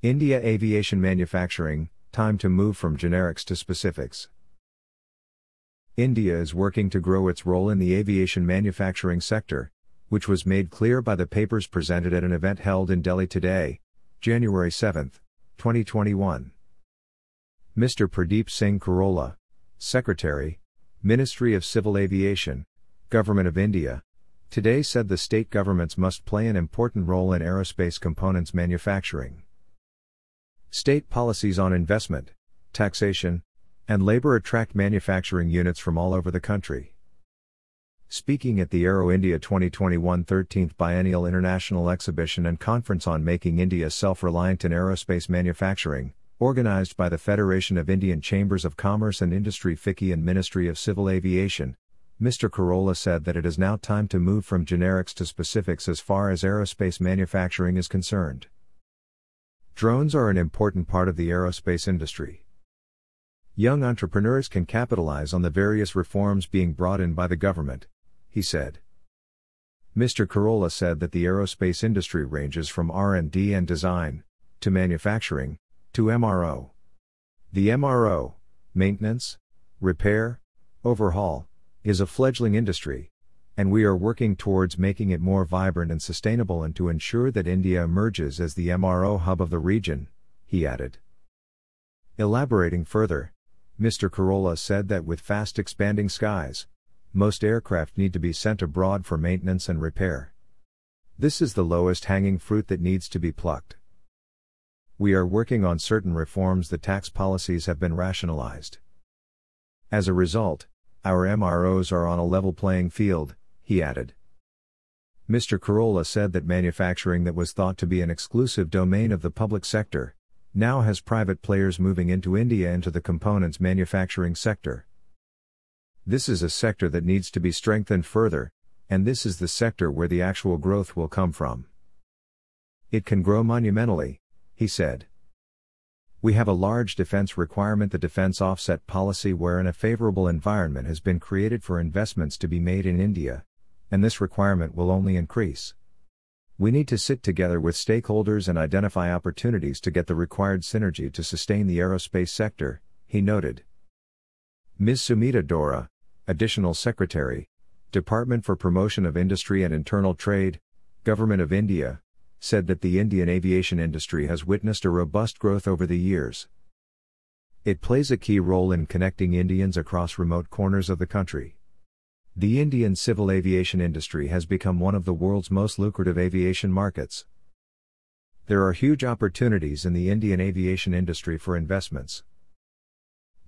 India Aviation Manufacturing Time to move from generics to specifics. India is working to grow its role in the aviation manufacturing sector, which was made clear by the papers presented at an event held in Delhi today, January 7, 2021. Mr. Pradeep Singh Kharola, Secretary, Ministry of Civil Aviation, Government of India, today said the state governments must play an important role in aerospace components manufacturing. State policies on investment, taxation, and labor attract manufacturing units from all over the country. Speaking at the Aero India 2021 13th Biennial International Exhibition and Conference on Making India Self Reliant in Aerospace Manufacturing, organized by the Federation of Indian Chambers of Commerce and Industry FICCI and Ministry of Civil Aviation, Mr. Kharola said that it is now time to move from generics to specifics as far as aerospace manufacturing is concerned. Drones are an important part of the aerospace industry. Young entrepreneurs can capitalize on the various reforms being brought in by the government, he said. Mr. Kharola said that the aerospace industry ranges from R&D and design to manufacturing to MRO. The MRO, maintenance, repair, overhaul, is a fledgling industry, and we are working towards making it more vibrant and sustainable and to ensure that India emerges as the MRO hub of the region, he added. Elaborating further, Mr. Kharola said that with fast expanding skies, most aircraft need to be sent abroad for maintenance and repair. This is the lowest hanging fruit that needs to be plucked. We are working on certain reforms the tax policies have been rationalized. As a result, our MROs are on a level playing field, he added. Mr. Kharola said that manufacturing that was thought to be an exclusive domain of the public sector, now has private players moving into India into the components manufacturing sector. This is a sector that needs to be strengthened further, and this is the sector where the actual growth will come from. It can grow monumentally, he said. We have a large defense requirement, the defense offset policy, wherein a favorable environment has been created for investments to be made in India, and this requirement will only increase. We need to sit together with stakeholders and identify opportunities to get the required synergy to sustain the aerospace sector, he noted. Ms. Sumita Dawra, Additional Secretary, Department for Promotion of Industry and Internal Trade, Government of India, said that the Indian aviation industry has witnessed a robust growth over the years. It plays a key role in connecting Indians across remote corners of the country. The Indian civil aviation industry has become one of the world's most lucrative aviation markets. There are huge opportunities in the Indian aviation industry for investments.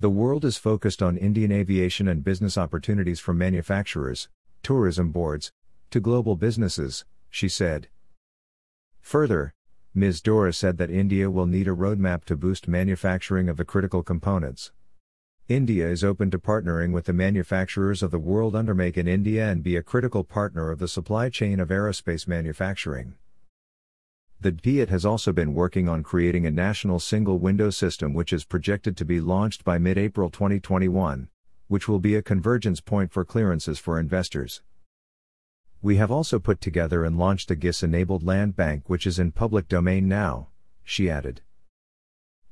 The world is focused on Indian aviation and business opportunities from manufacturers, tourism boards, to global businesses, she said. Further, Ms. Dawra said that India will need a roadmap to boost manufacturing of the critical components. India is open to partnering with the manufacturers of the world under Make in India and be a critical partner of the supply chain of aerospace manufacturing. The DPIIT has also been working on creating a national single window system which is projected to be launched by mid April 2021, which will be a convergence point for clearances for investors. We have also put together and launched a GIS enabled land bank which is in public domain now, she added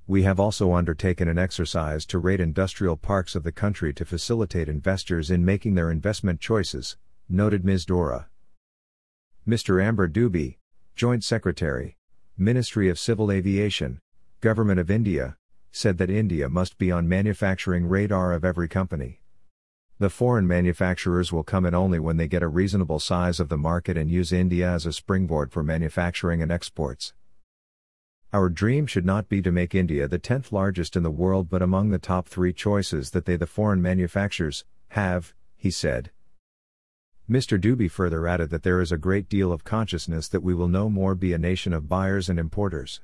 we have also undertaken an exercise to rate industrial parks of the country to facilitate investors in making their investment choices, noted Ms. Dawra. Mr. Amber Dubey, Joint Secretary, Ministry of Civil Aviation, Government of India, said that India must be on manufacturing radar of every company. The foreign manufacturers will come in only when they get a reasonable size of the market and use India as a springboard for manufacturing and exports. Our dream should not be to make India the 10th largest in the world but among the top three choices that they, the foreign manufacturers, have, he said. Mr. Dubey further added that there is a great deal of consciousness that we will no more be a nation of buyers and importers.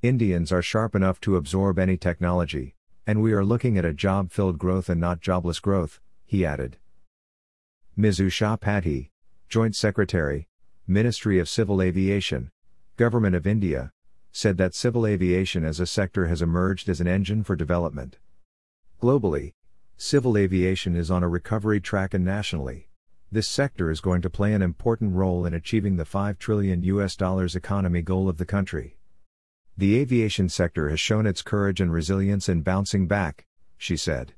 Indians are sharp enough to absorb any technology, and we are looking at a job filled growth and not jobless growth, he added. Ms. Usha Padhi, Joint Secretary, Ministry of Civil Aviation, Government of India, said that civil aviation as a sector has emerged as an engine for development. Globally, civil aviation is on a recovery track and nationally, this sector is going to play an important role in achieving the 5 trillion US dollars economy goal of the country. The aviation sector has shown its courage and resilience in bouncing back, she said.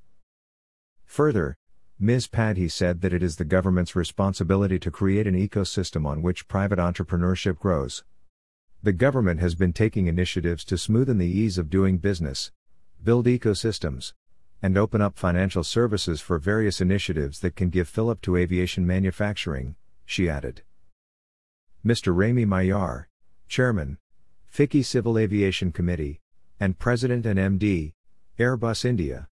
Further, Ms. Padhi said that it is the government's responsibility to create an ecosystem on which private entrepreneurship grows. The government has been taking initiatives to smoothen the ease of doing business, build ecosystems, and open up financial services for various initiatives that can give fillip to aviation manufacturing, she added. Mr. Remi Maillard, Chairman, FICCI Civil Aviation Committee, and President and MD, Airbus India,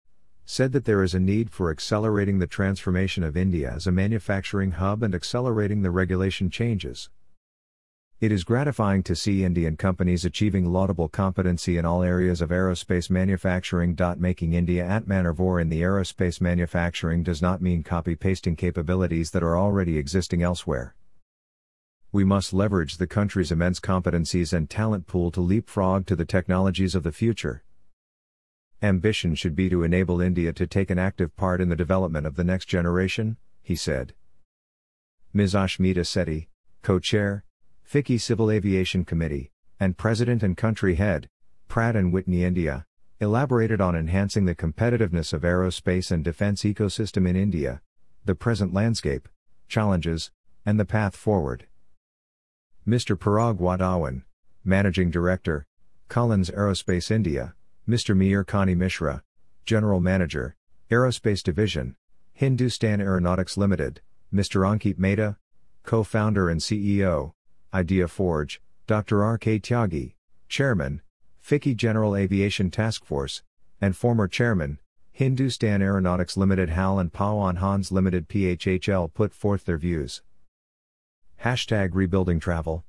said that there is a need for accelerating the transformation of India as a manufacturing hub and accelerating the regulation changes. It is gratifying to see Indian companies achieving laudable competency in all areas of aerospace manufacturing. Making India Atmanirbhar in the aerospace manufacturing does not mean copy pasting capabilities that are already existing elsewhere. We must leverage the country's immense competencies and talent pool to leapfrog to the technologies of the future. Ambition should be to enable India to take an active part in the development of the next generation, he said. Ms. Ashmita Sethi, co chair, FICCI Civil Aviation Committee, and President and Country Head, Pratt and Whitney India, elaborated on enhancing the competitiveness of aerospace and defense ecosystem in India, the present landscape, challenges, and the path forward. Mr. Parag Wadhawan, Managing Director, Collins Aerospace India, Mr. Mihir Kanti Mishra, General Manager, Aerospace Division, Hindustan Aeronautics Limited, Mr. Ankit Mehta, co-founder and CEO, ideaForge, Dr. R. K. Tyagi, Chairman, FICCI General Aviation Task Force, and former Chairman, Hindustan Aeronautics Limited HAL and Pawan Hans Limited PHHL put forth their views. Hashtag Rebuilding Travel